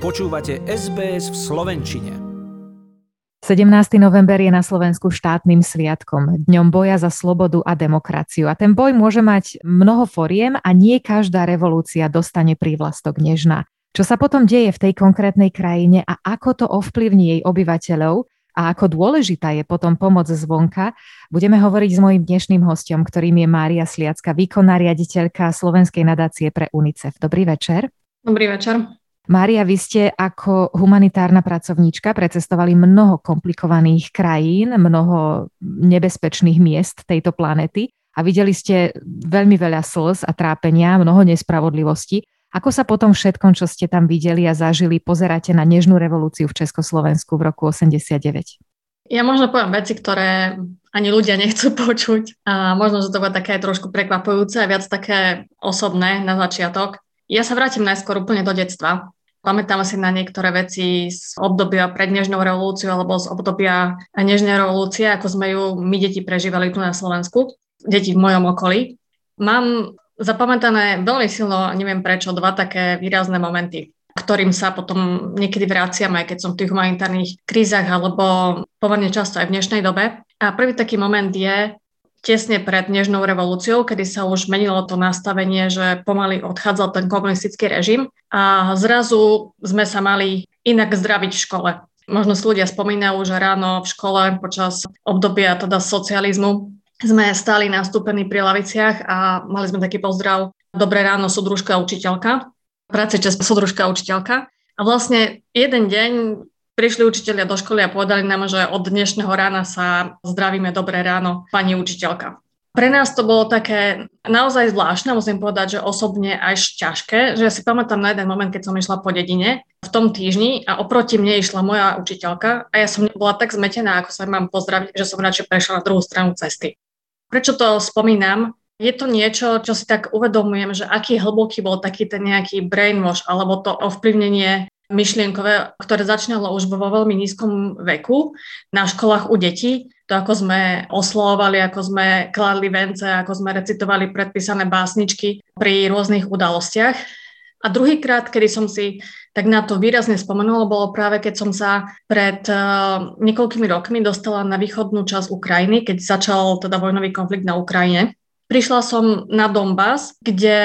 Počúvate SBS v Slovenčine. 17. november je na Slovensku štátnym sviatkom, dňom boja za slobodu a demokraciu. A ten boj môže mať mnoho foriem a nie každá revolúcia dostane prívlastok nežná. Čo sa potom deje v tej konkrétnej krajine a ako to ovplyvní jej obyvateľov a ako dôležitá je potom pomoc zvonka, budeme hovoriť s mojím dnešným hostom, ktorým je Mária Sliacka, výkonná riaditeľka Slovenskej nadácie pre UNICEF. Dobrý večer. Dobrý večer. Mária, vy ste ako humanitárna pracovníčka precestovali mnoho komplikovaných krajín, mnoho nebezpečných miest tejto planety a videli ste veľmi veľa slz a trápenia, mnoho nespravodlivosti. Ako sa potom všetkom, čo ste tam videli a zažili, pozeráte na nežnú revolúciu v Československu v roku 89? Ja možno poviem veci, ktoré ani ľudia nechcú počuť a možno, že to bude také trošku prekvapujúce a viac také osobné na začiatok. Ja sa vrátim najskôr úplne do detstva. Pamätám si na niektoré veci z obdobia pred Nežnou revolúciou alebo z obdobia Nežnej revolúcie, ako sme ju my deti prežívali tu na Slovensku, deti v mojom okolí. Mám zapamätané veľmi silno, neviem prečo, dva také výrazné momenty, ktorým sa potom niekedy vraciam, aj keď som v tých humanitárnych krízach alebo pomerne často aj v dnešnej dobe. A prvý taký moment je, tesne pred Nežnou revolúciou, kedy sa už menilo to nastavenie, že pomaly odchádzal ten komunistický režim a zrazu sme sa mali inak zdraviť v škole. Možno si ľudia spomínajú, že ráno v škole počas obdobia teda socializmu sme stali nastúpení pri laviciach a mali sme taký pozdrav Dobré ráno, súdružka učiteľka. Práce čas súdružka učiteľka. A vlastne jeden deň prišli učiteľia do školy a povedali nám, že od dnešného rána sa zdravíme dobré ráno, pani učiteľka. Pre nás to bolo také naozaj zvláštne, musím povedať, že osobne až ťažké, že ja si pamätám na jeden moment, keď som išla po dedine v tom týždni a oproti mne išla moja učiteľka a ja som bola tak zmetená, ako sa mám pozdraviť, že som radšej prešla na druhú stranu cesty. Prečo to spomínam? Je to niečo, čo si tak uvedomujem, že aký hlboký bol taký ten nejaký brainwash alebo to ovplyvnenie myšlienkové, ktoré začínalo už vo veľmi nízkom veku na školách u detí. To, ako sme oslovovali, ako sme kladli vence, ako sme recitovali predpísané básničky pri rôznych udalostiach. A druhýkrát, kedy som si tak na to výrazne spomenula, bolo práve keď som sa pred uh, niekoľkými rokmi dostala na východnú časť Ukrajiny, keď začal teda vojnový konflikt na Ukrajine. Prišla som na Donbass, kde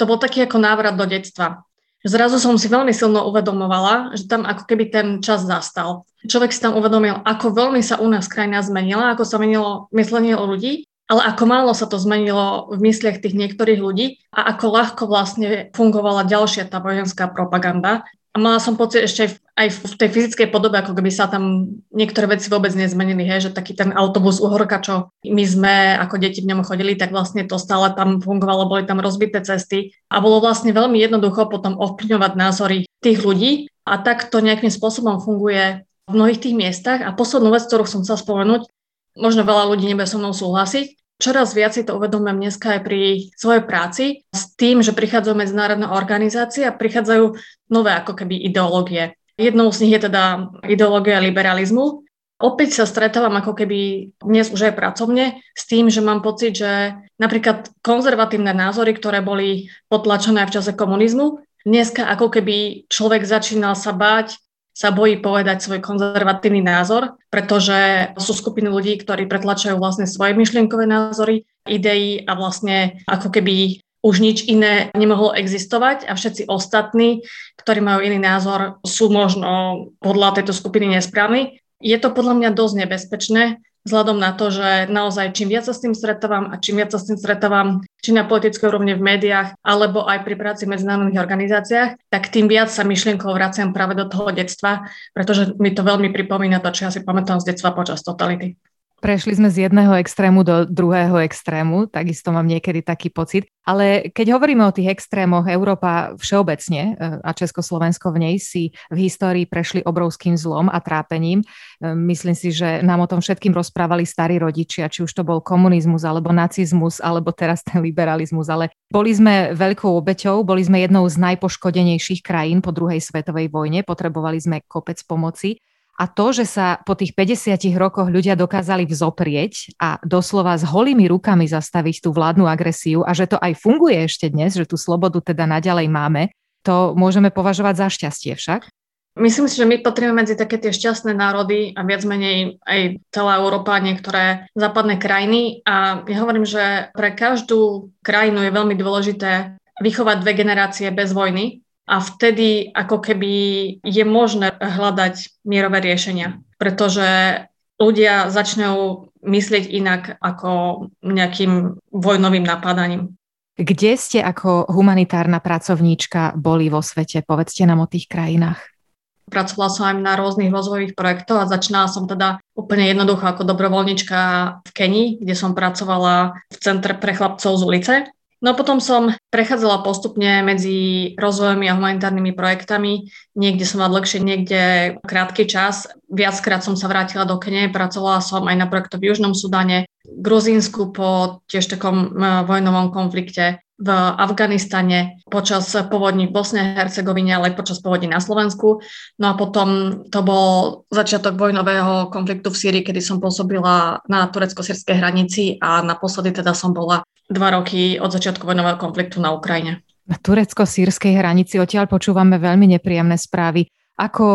to bol taký ako návrat do detstva. Zrazu som si veľmi silno uvedomovala, že tam ako keby ten čas zastal. Človek si tam uvedomil, ako veľmi sa u nás krajina zmenila, ako sa menilo myslenie o ľudí, ale ako málo sa to zmenilo v mysliach tých niektorých ľudí a ako ľahko vlastne fungovala ďalšia tá vojenská propaganda. Mala som pocit ešte aj v tej fyzickej podobe, ako keby sa tam niektoré veci vôbec nezmenili, hej, že taký ten autobus uhorka, čo my sme ako deti v ňom chodili, tak vlastne to stále tam fungovalo, boli tam rozbité cesty a bolo vlastne veľmi jednoducho potom ovplyvňovať názory tých ľudí a tak to nejakým spôsobom funguje v mnohých tých miestach. A poslednú vec, ktorú som chcela spomenúť, možno veľa ľudí nebude so mnou súhlasiť, Čoraz viac si to uvedomujem dneska aj pri svojej práci s tým, že prichádzajú medzinárodné organizácie a prichádzajú nové ako keby ideológie. Jednou z nich je teda ideológia liberalizmu. Opäť sa stretávam ako keby dnes už aj pracovne s tým, že mám pocit, že napríklad konzervatívne názory, ktoré boli potlačené v čase komunizmu, dneska ako keby človek začínal sa báť sa bojí povedať svoj konzervatívny názor, pretože sú skupiny ľudí, ktorí pretlačajú vlastne svoje myšlienkové názory, idei a vlastne ako keby už nič iné nemohlo existovať a všetci ostatní, ktorí majú iný názor, sú možno podľa tejto skupiny nesprávni. Je to podľa mňa dosť nebezpečné, vzhľadom na to, že naozaj čím viac sa s tým stretávam a čím viac sa s tým stretávam, či na politickej úrovni v médiách, alebo aj pri práci v medzinárodných organizáciách, tak tým viac sa myšlienkou vraciam práve do toho detstva, pretože mi to veľmi pripomína to, čo ja si pamätám z detstva počas totality. Prešli sme z jedného extrému do druhého extrému, takisto mám niekedy taký pocit. Ale keď hovoríme o tých extrémoch, Európa všeobecne e, a Československo v nej si v histórii prešli obrovským zlom a trápením. E, myslím si, že nám o tom všetkým rozprávali starí rodičia, či už to bol komunizmus, alebo nacizmus, alebo teraz ten liberalizmus. Ale boli sme veľkou obeťou, boli sme jednou z najpoškodenejších krajín po druhej svetovej vojne, potrebovali sme kopec pomoci. A to, že sa po tých 50 rokoch ľudia dokázali vzoprieť a doslova s holými rukami zastaviť tú vládnu agresiu a že to aj funguje ešte dnes, že tú slobodu teda naďalej máme, to môžeme považovať za šťastie však? Myslím si, že my patríme medzi také tie šťastné národy a viac menej aj celá Európa niektoré západné krajiny. A ja hovorím, že pre každú krajinu je veľmi dôležité vychovať dve generácie bez vojny a vtedy ako keby je možné hľadať mierové riešenia, pretože ľudia začnú myslieť inak ako nejakým vojnovým napadaním. Kde ste ako humanitárna pracovníčka boli vo svete? Povedzte nám o tých krajinách. Pracovala som aj na rôznych rozvojových projektoch a začínala som teda úplne jednoducho ako dobrovoľnička v Kenii, kde som pracovala v Centre pre chlapcov z ulice. No potom som prechádzala postupne medzi rozvojmi a humanitárnymi projektami. Niekde som mala dlhšie, niekde krátky čas. Viackrát som sa vrátila do Kene, pracovala som aj na projektoch v Južnom Sudane, Gruzínsku po tiež takom vojnovom konflikte, v Afganistane, počas povodní v Bosne a Hercegovine, ale aj počas povodní na Slovensku. No a potom to bol začiatok vojnového konfliktu v Sýrii, kedy som pôsobila na turecko-sírskej hranici a naposledy teda som bola dva roky od začiatku vojnového konfliktu na Ukrajine. Na turecko-sírskej hranici odtiaľ počúvame veľmi nepríjemné správy. Ako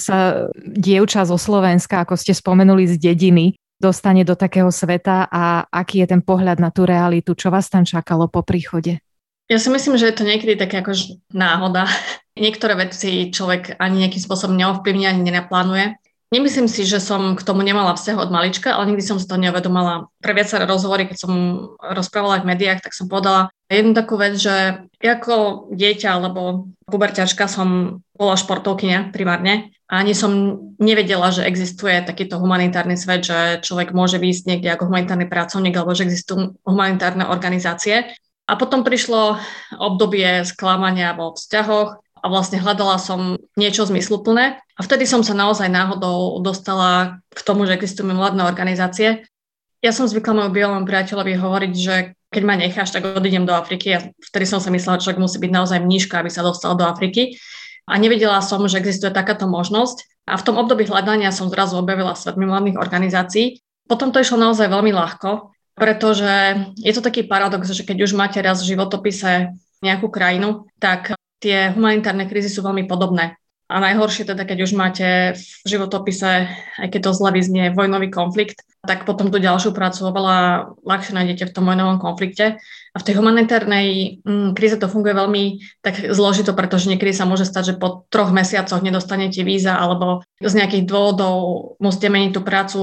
sa dievča zo Slovenska, ako ste spomenuli z dediny, dostane do takého sveta a aký je ten pohľad na tú realitu, čo vás tam čakalo po príchode? Ja si myslím, že je to niekedy také ako náhoda. Niektoré veci človek ani nejakým spôsobom neovplyvní, ani nenaplánuje. Nemyslím si, že som k tomu nemala vzťah od malička, ale nikdy som si to neuvedomala. Pre viaceré rozhovory, keď som rozprávala v médiách, tak som povedala jednu takú vec, že ako dieťa alebo puberťačka som bola športovkynia primárne a ani som nevedela, že existuje takýto humanitárny svet, že človek môže výjsť niekde ako humanitárny pracovník alebo že existujú humanitárne organizácie. A potom prišlo obdobie sklamania vo vzťahoch vlastne hľadala som niečo zmysluplné. A vtedy som sa naozaj náhodou dostala k tomu, že existujú mladné organizácie. Ja som zvykla môjmu bývalému priateľovi hovoriť, že keď ma necháš, tak odídem do Afriky. A vtedy som sa myslela, že človek musí byť naozaj mníška, aby sa dostal do Afriky a nevedela som, že existuje takáto možnosť. A v tom období hľadania som zrazu objavila svet mimovládnych organizácií. Potom to išlo naozaj veľmi ľahko, pretože je to taký paradox, že keď už máte raz v životopise nejakú krajinu, tak tie humanitárne krízy sú veľmi podobné. A najhoršie teda, keď už máte v životopise, aj keď to zle vyznie, vojnový konflikt, tak potom tú ďalšiu prácu oveľa ľahšie nájdete v tom vojnovom konflikte. A v tej humanitárnej mm, kríze to funguje veľmi tak zložito, pretože niekedy sa môže stať, že po troch mesiacoch nedostanete víza alebo z nejakých dôvodov musíte meniť tú prácu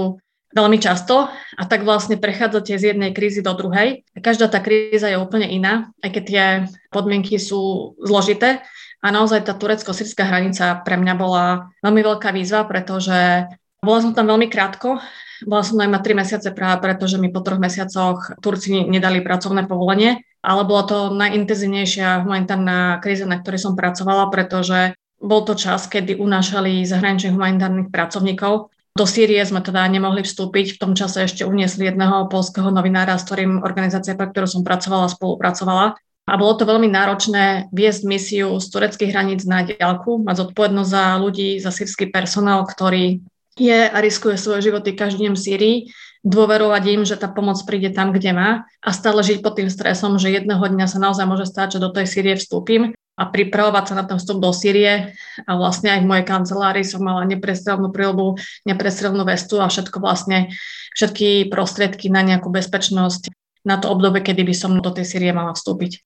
veľmi často a tak vlastne prechádzate z jednej krízy do druhej. Každá tá kríza je úplne iná, aj keď tie podmienky sú zložité. A naozaj tá turecko-sírska hranica pre mňa bola veľmi veľká výzva, pretože bola som tam veľmi krátko. Bola som iba 3 mesiace práve preto, že mi po troch mesiacoch Turci nedali pracovné povolenie, ale bola to najintenzívnejšia humanitárna kríza, na ktorej som pracovala, pretože bol to čas, kedy unášali zahraničných humanitárnych pracovníkov. Do Sýrie sme teda nemohli vstúpiť, v tom čase ešte uniesli jedného polského novinára, s ktorým organizácia, pre ktorú som pracovala, spolupracovala. A bolo to veľmi náročné viesť misiu z tureckých hraníc na diálku, mať zodpovednosť za ľudí, za sírsky personál, ktorý je a riskuje svoje životy každý deň v Sýrii, dôverovať im, že tá pomoc príde tam, kde má a stále žiť pod tým stresom, že jedného dňa sa naozaj môže stať, že do tej Sýrie vstúpim a pripravovať sa na ten vstup do Sýrie. A vlastne aj v mojej kancelárii som mala neprestrelnú prílbu, neprestrelnú vestu a všetko vlastne, všetky prostriedky na nejakú bezpečnosť na to obdobie, kedy by som do tej Sýrie mala vstúpiť.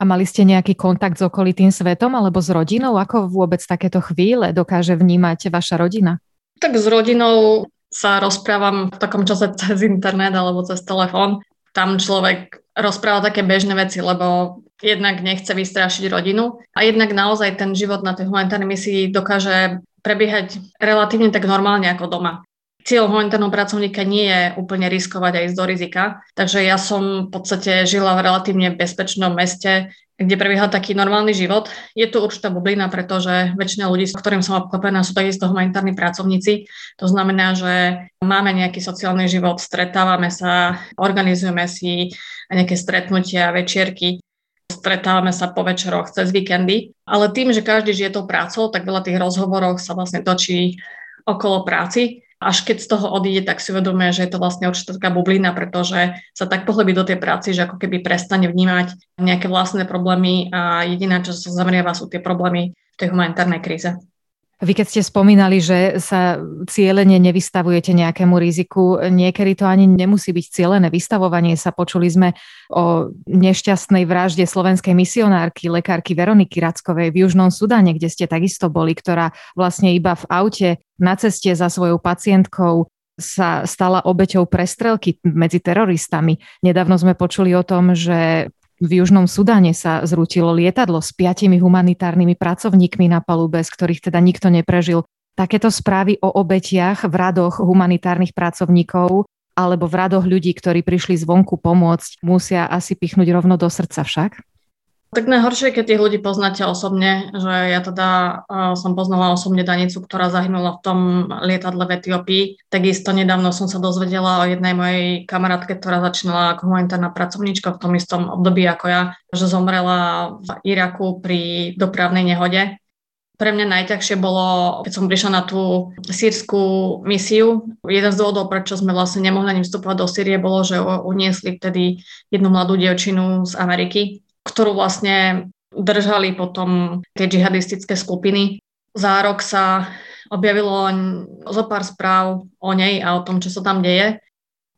A mali ste nejaký kontakt s okolitým svetom alebo s rodinou? Ako vôbec takéto chvíle dokáže vnímať vaša rodina? Tak s rodinou sa rozprávam v takom čase cez internet alebo cez telefón. Tam človek rozpráva také bežné veci, lebo jednak nechce vystrašiť rodinu a jednak naozaj ten život na tej humanitárnej misii dokáže prebiehať relatívne tak normálne ako doma. Cieľ humanitárneho pracovníka nie je úplne riskovať a ísť do rizika, takže ja som v podstate žila v relatívne bezpečnom meste, kde prebiehal taký normálny život. Je tu určitá bublina, pretože väčšina ľudí, s ktorým som obklopená, sú takisto humanitárni pracovníci. To znamená, že máme nejaký sociálny život, stretávame sa, organizujeme si nejaké stretnutia, večierky stretávame sa po večeroch cez víkendy, ale tým, že každý žije tou prácou, tak veľa tých rozhovoroch sa vlastne točí okolo práci až keď z toho odíde, tak si uvedomuje, že je to vlastne určite taká bublina, pretože sa tak pohlebí do tej práci, že ako keby prestane vnímať nejaké vlastné problémy a jediná, čo sa zameriava, sú tie problémy v tej humanitárnej kríze. Vy keď ste spomínali, že sa cieľene nevystavujete nejakému riziku, niekedy to ani nemusí byť cieľené vystavovanie sa. Počuli sme o nešťastnej vražde slovenskej misionárky, lekárky Veroniky Rackovej v Južnom Sudáne, kde ste takisto boli, ktorá vlastne iba v aute na ceste za svojou pacientkou sa stala obeťou prestrelky medzi teroristami. Nedávno sme počuli o tom, že v Južnom Sudáne sa zrútilo lietadlo s piatimi humanitárnymi pracovníkmi na palube, z ktorých teda nikto neprežil. Takéto správy o obetiach v radoch humanitárnych pracovníkov alebo v radoch ľudí, ktorí prišli zvonku pomôcť, musia asi pichnúť rovno do srdca však? Tak najhoršie, keď tých ľudí poznáte osobne, že ja teda uh, som poznala osobne Danicu, ktorá zahynula v tom lietadle v Etiópii. Takisto nedávno som sa dozvedela o jednej mojej kamarátke, ktorá začínala ako humanitárna pracovníčka v tom istom období ako ja, že zomrela v Iraku pri dopravnej nehode. Pre mňa najťažšie bolo, keď som prišla na tú sírskú misiu. Jeden z dôvodov, prečo sme vlastne nemohli ani vstupovať do Sýrie, bolo, že uniesli vtedy jednu mladú dievčinu z Ameriky, ktorú vlastne držali potom tie džihadistické skupiny. Za rok sa objavilo zo pár správ o nej a o tom, čo sa tam deje.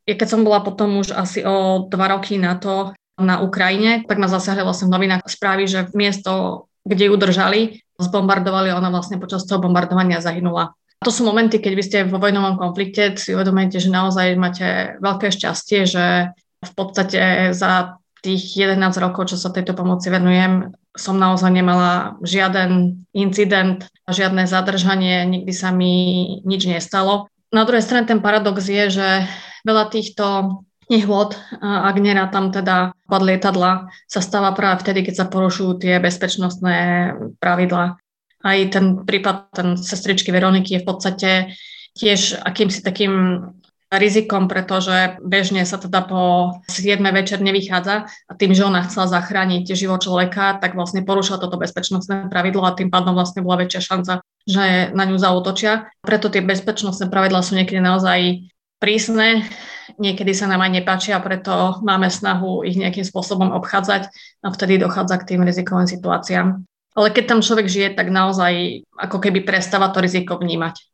I keď som bola potom už asi o dva roky na to na Ukrajine, tak ma zasiahli vlastne v novinách správy, že miesto, kde ju držali, zbombardovali, ona vlastne počas toho bombardovania zahynula. A to sú momenty, keď vy ste vo vojnovom konflikte, si uvedomujete, že naozaj máte veľké šťastie, že v podstate za tých 11 rokov, čo sa tejto pomoci venujem, som naozaj nemala žiaden incident, žiadne zadržanie, nikdy sa mi nič nestalo. Na druhej strane ten paradox je, že veľa týchto nehôd, ak tam teda pad lietadla, sa stáva práve vtedy, keď sa porušujú tie bezpečnostné pravidlá. Aj ten prípad ten sestričky Veroniky je v podstate tiež akýmsi takým rizikom, pretože bežne sa teda po 7. večer nevychádza a tým, že ona chcela zachrániť život človeka, tak vlastne porušila toto bezpečnostné pravidlo a tým pádom vlastne bola väčšia šanca, že na ňu zautočia. Preto tie bezpečnostné pravidlá sú niekedy naozaj prísne, niekedy sa nám aj nepáčia, preto máme snahu ich nejakým spôsobom obchádzať a vtedy dochádza k tým rizikovým situáciám. Ale keď tam človek žije, tak naozaj ako keby prestáva to riziko vnímať.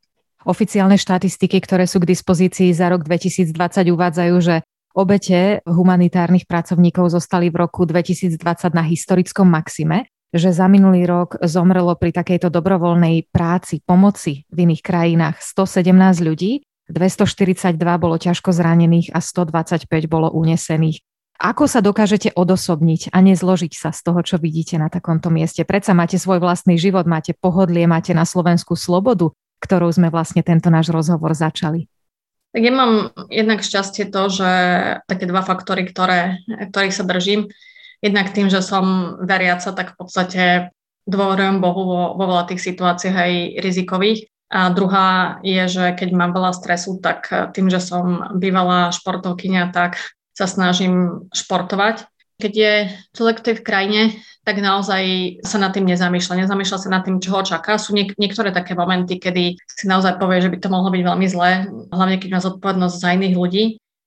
Oficiálne štatistiky, ktoré sú k dispozícii za rok 2020 uvádzajú, že obete humanitárnych pracovníkov zostali v roku 2020 na historickom maxime, že za minulý rok zomrelo pri takejto dobrovoľnej práci, pomoci v iných krajinách 117 ľudí, 242 bolo ťažko zranených a 125 bolo unesených. Ako sa dokážete odosobniť a nezložiť sa z toho, čo vidíte na takomto mieste? Predsa máte svoj vlastný život, máte pohodlie, máte na Slovensku slobodu, ktorou sme vlastne tento náš rozhovor začali? Tak ja mám jednak šťastie to, že také dva faktory, ktoré, ktorých sa držím. Jednak tým, že som veriaca, tak v podstate dôverujem Bohu vo, vo veľa tých situáciách aj rizikových. A druhá je, že keď mám veľa stresu, tak tým, že som bývalá športovkynia, tak sa snažím športovať. Keď je človek v tej krajine, tak naozaj sa nad tým nezamýšľa. Nezamýšľa sa nad tým, čo ho čaká. Sú niek- niektoré také momenty, kedy si naozaj povie, že by to mohlo byť veľmi zlé, hlavne keď má zodpovednosť za iných ľudí.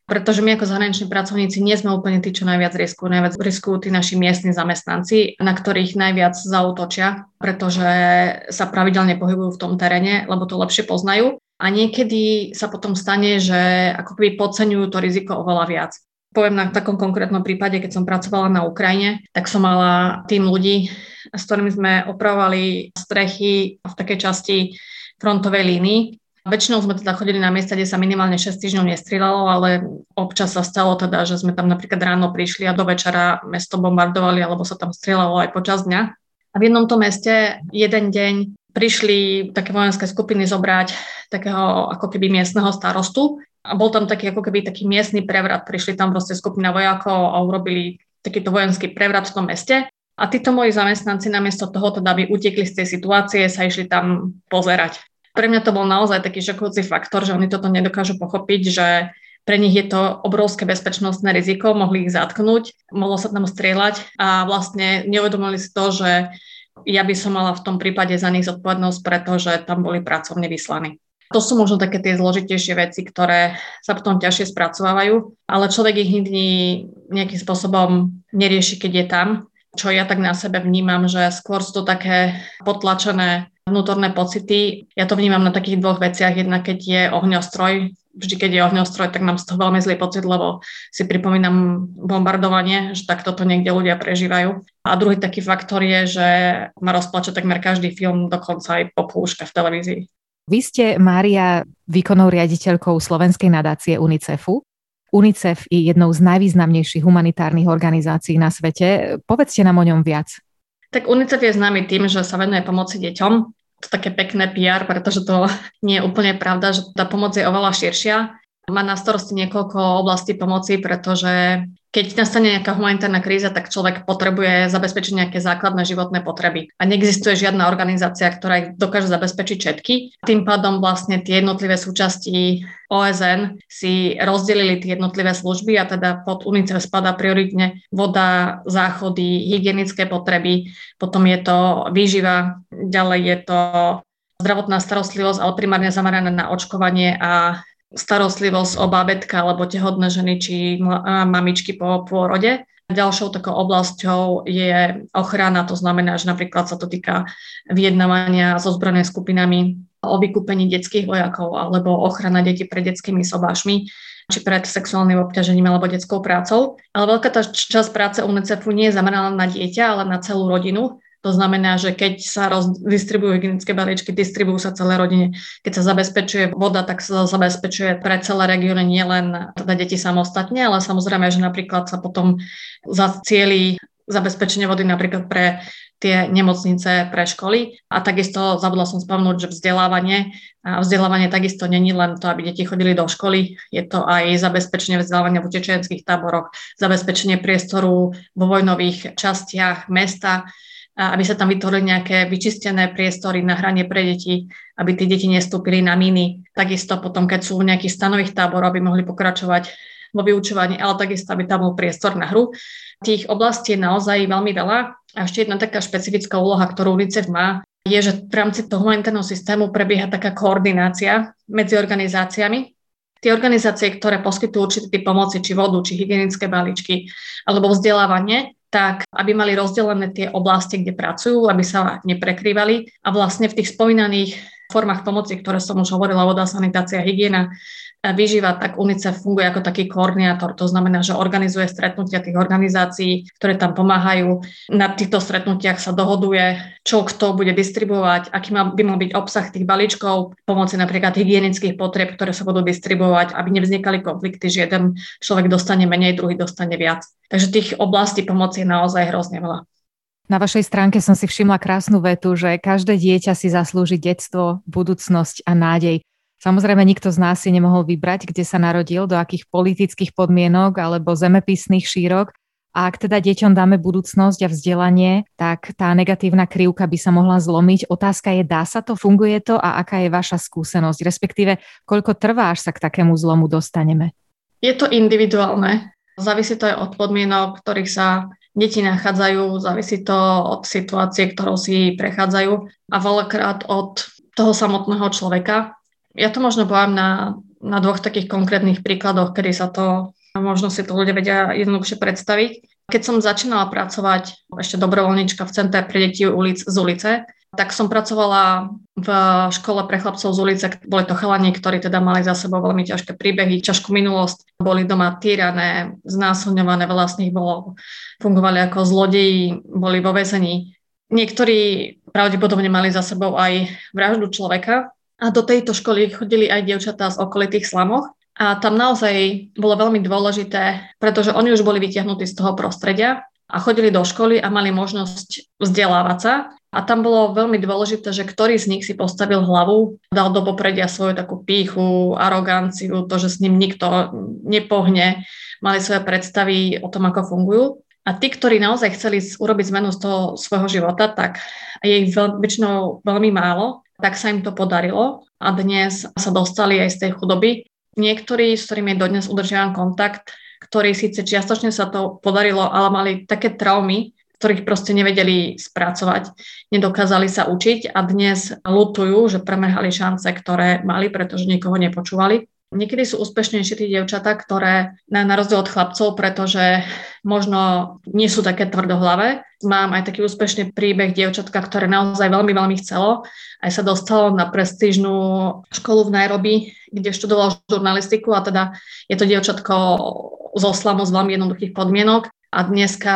Pretože my ako zahraniční pracovníci nie sme úplne tí, čo najviac riskujú. Najviac riskujú tí naši miestni zamestnanci, na ktorých najviac zautočia, pretože sa pravidelne pohybujú v tom teréne, lebo to lepšie poznajú. A niekedy sa potom stane, že ako keby podceňujú to riziko oveľa viac. Poviem na takom konkrétnom prípade, keď som pracovala na Ukrajine, tak som mala tým ľudí, s ktorými sme opravovali strechy v takej časti frontovej línii. Väčšinou sme teda chodili na miesta, kde sa minimálne 6 týždňov nestrieľalo, ale občas sa stalo teda, že sme tam napríklad ráno prišli a do večera mesto bombardovali, alebo sa tam strieľalo aj počas dňa. A v jednom tom meste jeden deň prišli také vojenské skupiny zobrať takého ako keby miestneho starostu a bol tam taký ako keby taký miestny prevrat. Prišli tam proste skupina vojakov a urobili takýto vojenský prevrat v tom meste. A títo moji zamestnanci namiesto toho, teda aby utekli z tej situácie, sa išli tam pozerať. Pre mňa to bol naozaj taký šokujúci faktor, že oni toto nedokážu pochopiť, že pre nich je to obrovské bezpečnostné riziko, mohli ich zatknúť, mohlo sa tam strieľať a vlastne neuvedomili si to, že ja by som mala v tom prípade za nich zodpovednosť, pretože tam boli pracovne vyslaní. To sú možno také tie zložitejšie veci, ktoré sa potom ťažšie spracovávajú, ale človek ich nikdy nejakým spôsobom nerieši, keď je tam. Čo ja tak na sebe vnímam, že skôr sú to také potlačené vnútorné pocity. Ja to vnímam na takých dvoch veciach. Jedna, keď je ohňostroj, vždy, keď je ohňostroj, tak mám z toho veľmi zlý pocit, lebo si pripomínam bombardovanie, že takto to niekde ľudia prežívajú. A druhý taký faktor je, že ma rozplače takmer každý film, dokonca aj popúška v televízii. Vy ste, Mária, výkonnou riaditeľkou Slovenskej nadácie UNICEFu. UNICEF je jednou z najvýznamnejších humanitárnych organizácií na svete. Povedzte nám o ňom viac. Tak UNICEF je známy tým, že sa venuje pomoci deťom. To také pekné PR, pretože to nie je úplne pravda, že tá pomoc je oveľa širšia. Má na starosti niekoľko oblastí pomoci, pretože keď nastane nejaká humanitárna kríza, tak človek potrebuje zabezpečiť nejaké základné životné potreby. A neexistuje žiadna organizácia, ktorá ich dokáže zabezpečiť všetky. Tým pádom vlastne tie jednotlivé súčasti OSN si rozdelili tie jednotlivé služby a teda pod UNICEF spada prioritne voda, záchody, hygienické potreby, potom je to výživa, ďalej je to zdravotná starostlivosť, ale primárne zamerané na očkovanie a starostlivosť o bábetka alebo tehotné ženy či mamičky po pôrode. Ďalšou takou oblasťou je ochrana, to znamená, že napríklad sa to týka vyjednávania so zbrojnými skupinami o vykúpení detských vojakov alebo ochrana detí pred detskými sobášmi či pred sexuálnym obťažením alebo detskou prácou. Ale veľká tá časť práce UNICEFu nie je zameraná na dieťa, ale na celú rodinu. To znamená, že keď sa distribujú hygienické balíčky, distribujú sa celé rodine. Keď sa zabezpečuje voda, tak sa zabezpečuje pre celé regióny nielen teda deti samostatne, ale samozrejme, že napríklad sa potom zacieli zabezpečenie vody napríklad pre tie nemocnice pre školy. A takisto zabudla som spomenúť, že vzdelávanie. A vzdelávanie takisto není len to, aby deti chodili do školy, je to aj zabezpečenie vzdelávania v utečenských táboroch, zabezpečenie priestoru vo vojnových častiach mesta, aby sa tam vytvorili nejaké vyčistené priestory na hranie pre deti, aby tí deti nestúpili na miny. Takisto potom, keď sú v nejakých stanových táboroch, aby mohli pokračovať vo vyučovaní, ale takisto, aby tam bol priestor na hru. Tých oblastí je naozaj veľmi veľa. A ešte jedna taká špecifická úloha, ktorú UNICEF má, je, že v rámci toho humanitárneho systému prebieha taká koordinácia medzi organizáciami. Tie organizácie, ktoré poskytujú určité pomoci, či vodu, či hygienické balíčky, alebo vzdelávanie, tak aby mali rozdelené tie oblasti, kde pracujú, aby sa neprekrývali. A vlastne v tých spomínaných formách pomoci, ktoré som už hovorila, voda, sanitácia, hygiena, vyžíva, tak UNICEF funguje ako taký koordinátor. To znamená, že organizuje stretnutia tých organizácií, ktoré tam pomáhajú. Na týchto stretnutiach sa dohoduje, čo kto bude distribuovať, aký by mal byť obsah tých balíčkov, pomoci napríklad hygienických potrieb, ktoré sa budú distribuovať, aby nevznikali konflikty, že jeden človek dostane menej, druhý dostane viac. Takže tých oblastí pomoci je naozaj hrozne veľa. Na vašej stránke som si všimla krásnu vetu, že každé dieťa si zaslúži detstvo, budúcnosť a nádej. Samozrejme, nikto z nás si nemohol vybrať, kde sa narodil, do akých politických podmienok alebo zemepisných šírok. A ak teda deťom dáme budúcnosť a vzdelanie, tak tá negatívna krivka by sa mohla zlomiť. Otázka je, dá sa to, funguje to a aká je vaša skúsenosť, respektíve koľko trvá, až sa k takému zlomu dostaneme? Je to individuálne. Závisí to aj od podmienok, v ktorých sa deti nachádzajú, závisí to od situácie, ktorou si prechádzajú a veľakrát od toho samotného človeka, ja to možno poviem na, na dvoch takých konkrétnych príkladoch, kedy sa to, možno si to ľudia vedia jednoduchšie predstaviť. Keď som začínala pracovať ešte dobrovoľnička v Centre pre deti ulic z ulice, tak som pracovala v škole pre chlapcov z ulice. Boli to chalani, ktorí teda mali za sebou veľmi ťažké príbehy, ťažkú minulosť. Boli doma týrané, znásilňované, veľa z nich bolo, fungovali ako zlodeji, boli vo väzení. Niektorí pravdepodobne mali za sebou aj vraždu človeka, a do tejto školy chodili aj dievčatá z okolitých slamoch. A tam naozaj bolo veľmi dôležité, pretože oni už boli vytiahnutí z toho prostredia a chodili do školy a mali možnosť vzdelávať sa. A tam bolo veľmi dôležité, že ktorý z nich si postavil hlavu, dal do popredia svoju takú píchu, aroganciu, to, že s ním nikto nepohne, mali svoje predstavy o tom, ako fungujú. A tí, ktorí naozaj chceli urobiť zmenu z toho svojho života, tak je ich väčšinou veľmi málo tak sa im to podarilo a dnes sa dostali aj z tej chudoby. Niektorí, s ktorými dodnes udržiavam kontakt, ktorí síce čiastočne sa to podarilo, ale mali také traumy, ktorých proste nevedeli spracovať, nedokázali sa učiť a dnes lutujú, že premrhali šance, ktoré mali, pretože nikoho nepočúvali. Niekedy sú úspešnejšie tie dievčatá, ktoré na, na rozdiel od chlapcov, pretože možno nie sú také tvrdohlavé. Mám aj taký úspešný príbeh dievčatka, ktoré naozaj veľmi, veľmi chcelo. Aj sa dostalo na prestížnú školu v Nairobi, kde študoval žurnalistiku a teda je to dievčatko zo slamu z veľmi jednoduchých podmienok a dneska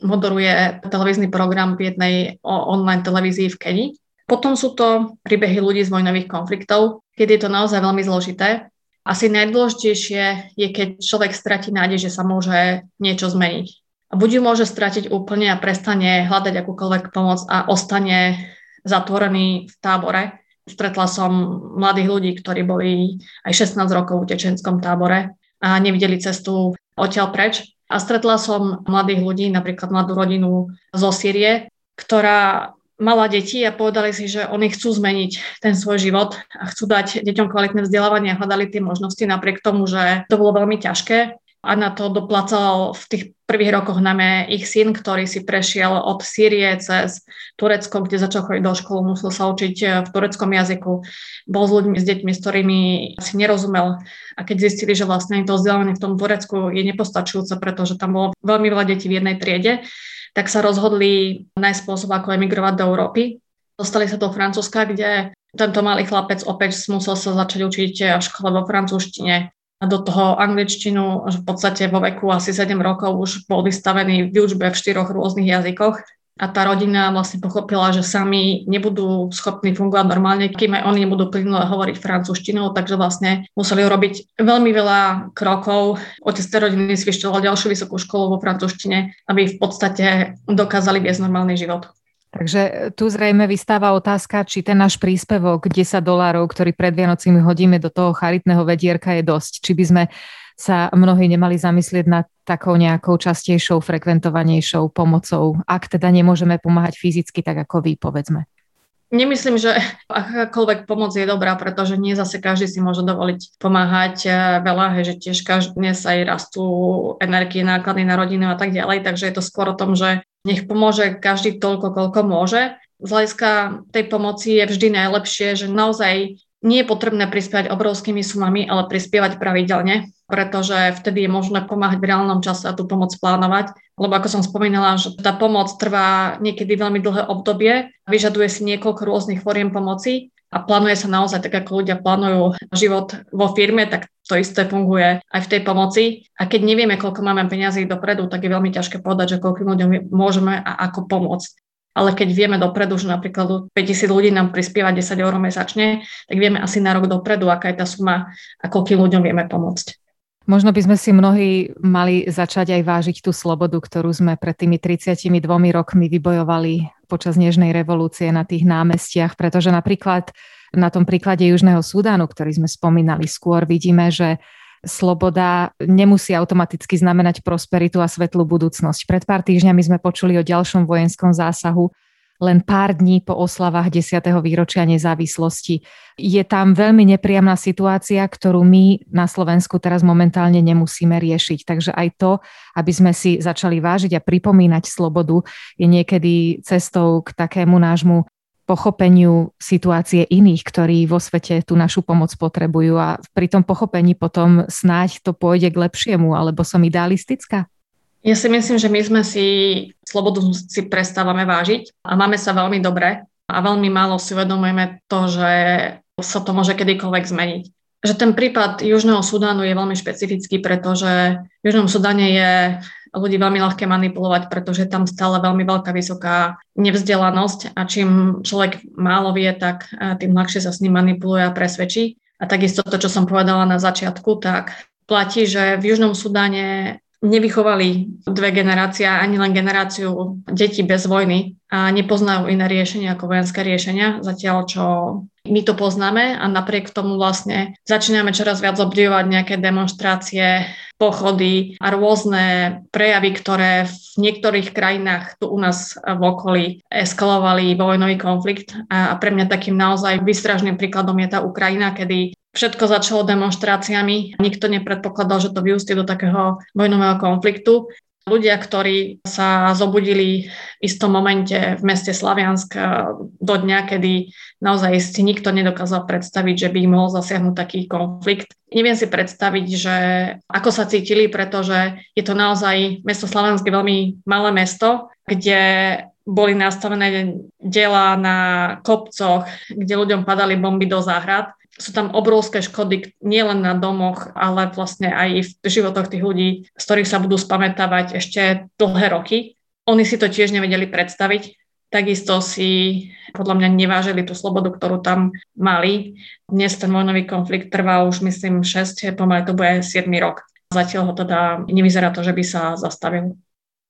moderuje televízny program v jednej online televízii v Keni. Potom sú to príbehy ľudí z vojnových konfliktov, keď je to naozaj veľmi zložité asi najdôležitejšie je, keď človek stratí nádej, že sa môže niečo zmeniť. A buď ju môže stratiť úplne a prestane hľadať akúkoľvek pomoc a ostane zatvorený v tábore. Stretla som mladých ľudí, ktorí boli aj 16 rokov v utečenskom tábore a nevideli cestu odtiaľ preč. A stretla som mladých ľudí, napríklad mladú rodinu zo Sýrie, ktorá mala deti a povedali si, že oni chcú zmeniť ten svoj život a chcú dať deťom kvalitné vzdelávanie a hľadali tie možnosti napriek tomu, že to bolo veľmi ťažké. A na to doplacal v tých prvých rokoch najmä ich syn, ktorý si prešiel od Sýrie cez Turecko, kde začal chodiť do školu, musel sa učiť v tureckom jazyku, bol s ľuďmi, s deťmi, s ktorými si nerozumel. A keď zistili, že vlastne to vzdelávanie v tom Turecku je nepostačujúce, pretože tam bolo veľmi veľa detí v jednej triede, tak sa rozhodli nájsť spôsob, ako emigrovať do Európy. Dostali sa do Francúzska, kde tento malý chlapec opäť musel sa začať učiť v škole vo francúzštine a do toho angličtinu, že v podstate vo veku asi 7 rokov už bol vystavený v výučbe v štyroch rôznych jazykoch a tá rodina vlastne pochopila, že sami nebudú schopní fungovať normálne, kým aj oni nebudú plynule hovoriť francúzštinou, takže vlastne museli robiť veľmi veľa krokov. Otec tej rodiny si vyštudoval ďalšiu vysokú školu vo francúzštine, aby v podstate dokázali viesť normálny život. Takže tu zrejme vystáva otázka, či ten náš príspevok 10 dolárov, ktorý pred Vianocimi hodíme do toho charitného vedierka je dosť. Či by sme sa mnohí nemali zamyslieť nad takou nejakou častejšou, frekventovanejšou pomocou, ak teda nemôžeme pomáhať fyzicky, tak ako vy, povedzme. Nemyslím, že akákoľvek pomoc je dobrá, pretože nie zase každý si môže dovoliť pomáhať eh, veľa, že tiež každý dnes aj rastú energie, náklady na rodinu a tak ďalej, takže je to skôr o tom, že nech pomôže každý toľko, koľko môže. Z hľadiska tej pomoci je vždy najlepšie, že naozaj nie je potrebné prispievať obrovskými sumami, ale prispievať pravidelne, pretože vtedy je možné pomáhať v reálnom čase a tú pomoc plánovať. Lebo ako som spomínala, že tá pomoc trvá niekedy veľmi dlhé obdobie, vyžaduje si niekoľko rôznych foriem pomoci a plánuje sa naozaj tak, ako ľudia plánujú život vo firme, tak to isté funguje aj v tej pomoci. A keď nevieme, koľko máme peniazy dopredu, tak je veľmi ťažké povedať, že koľkým ľuďom môžeme a ako pomôcť ale keď vieme dopredu, že napríklad 5000 ľudí nám prispieva 10 eur mesačne, tak vieme asi na rok dopredu, aká je tá suma a koľkým ľuďom vieme pomôcť. Možno by sme si mnohí mali začať aj vážiť tú slobodu, ktorú sme pred tými 32 rokmi vybojovali počas Nežnej revolúcie na tých námestiach, pretože napríklad na tom príklade Južného Sudánu, ktorý sme spomínali skôr, vidíme, že sloboda nemusí automaticky znamenať prosperitu a svetlú budúcnosť. Pred pár týždňami sme počuli o ďalšom vojenskom zásahu len pár dní po oslavách 10. výročia nezávislosti. Je tam veľmi nepríjemná situácia, ktorú my na Slovensku teraz momentálne nemusíme riešiť. Takže aj to, aby sme si začali vážiť a pripomínať slobodu, je niekedy cestou k takému nášmu pochopeniu situácie iných, ktorí vo svete tú našu pomoc potrebujú a pri tom pochopení potom snáď to pôjde k lepšiemu, alebo som idealistická? Ja si myslím, že my sme si slobodu si prestávame vážiť a máme sa veľmi dobre a veľmi málo si uvedomujeme to, že sa to môže kedykoľvek zmeniť. Že ten prípad Južného Sudánu je veľmi špecifický, pretože v Južnom Sudáne je ľudí veľmi ľahké manipulovať, pretože tam stále veľmi veľká vysoká nevzdelanosť a čím človek málo vie, tak eh, tým ľahšie sa s ním manipuluje a presvedčí. A takisto to, čo som povedala na začiatku, tak platí, že v Južnom Sudáne nevychovali dve generácie, ani len generáciu detí bez vojny a nepoznajú iné riešenia ako vojenské riešenia, zatiaľ čo my to poznáme a napriek tomu vlastne začíname čoraz viac obdivovať nejaké demonstrácie, pochody a rôzne prejavy, ktoré v niektorých krajinách tu u nás v okolí eskalovali vojnový konflikt. A pre mňa takým naozaj výstražným príkladom je tá Ukrajina, kedy Všetko začalo demonstráciami. Nikto nepredpokladal, že to vyústi do takého vojnového konfliktu. Ľudia, ktorí sa zobudili v istom momente v meste Slaviansk do dňa, kedy naozaj si nikto nedokázal predstaviť, že by mohol zasiahnuť taký konflikt. Neviem si predstaviť, že ako sa cítili, pretože je to naozaj, mesto Slaviansk veľmi malé mesto, kde boli nastavené diela na kopcoch, kde ľuďom padali bomby do záhrad sú tam obrovské škody nielen na domoch, ale vlastne aj v životoch tých ľudí, z ktorých sa budú spamätávať ešte dlhé roky. Oni si to tiež nevedeli predstaviť. Takisto si podľa mňa nevážili tú slobodu, ktorú tam mali. Dnes ten vojnový konflikt trvá už myslím 6, pomaly to bude 7 rok. Zatiaľ ho teda nevyzerá to, že by sa zastavil.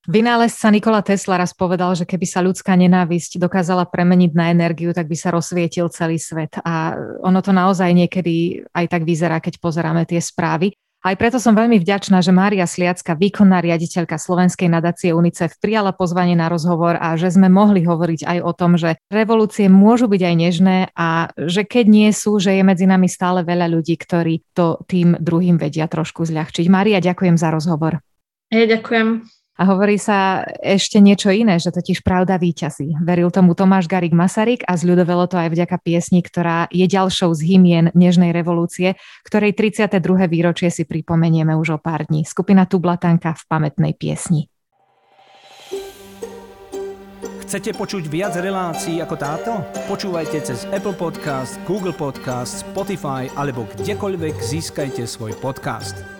Vynálezca Nikola Tesla raz povedal, že keby sa ľudská nenávisť dokázala premeniť na energiu, tak by sa rozsvietil celý svet. A ono to naozaj niekedy aj tak vyzerá, keď pozeráme tie správy. Aj preto som veľmi vďačná, že Mária Sliacka, výkonná riaditeľka Slovenskej nadácie UNICEF, prijala pozvanie na rozhovor a že sme mohli hovoriť aj o tom, že revolúcie môžu byť aj nežné a že keď nie sú, že je medzi nami stále veľa ľudí, ktorí to tým druhým vedia trošku zľahčiť. Mária, ďakujem za rozhovor. Ja ďakujem. A hovorí sa ešte niečo iné, že totiž pravda výťazí. Veril tomu Tomáš Garik Masaryk a zľudovelo to aj vďaka piesni, ktorá je ďalšou z hymien Nežnej revolúcie, ktorej 32. výročie si pripomenieme už o pár dní. Skupina Tublatanka v pamätnej piesni. Chcete počuť viac relácií ako táto? Počúvajte cez Apple Podcast, Google Podcast, Spotify alebo kdekoľvek získajte svoj podcast.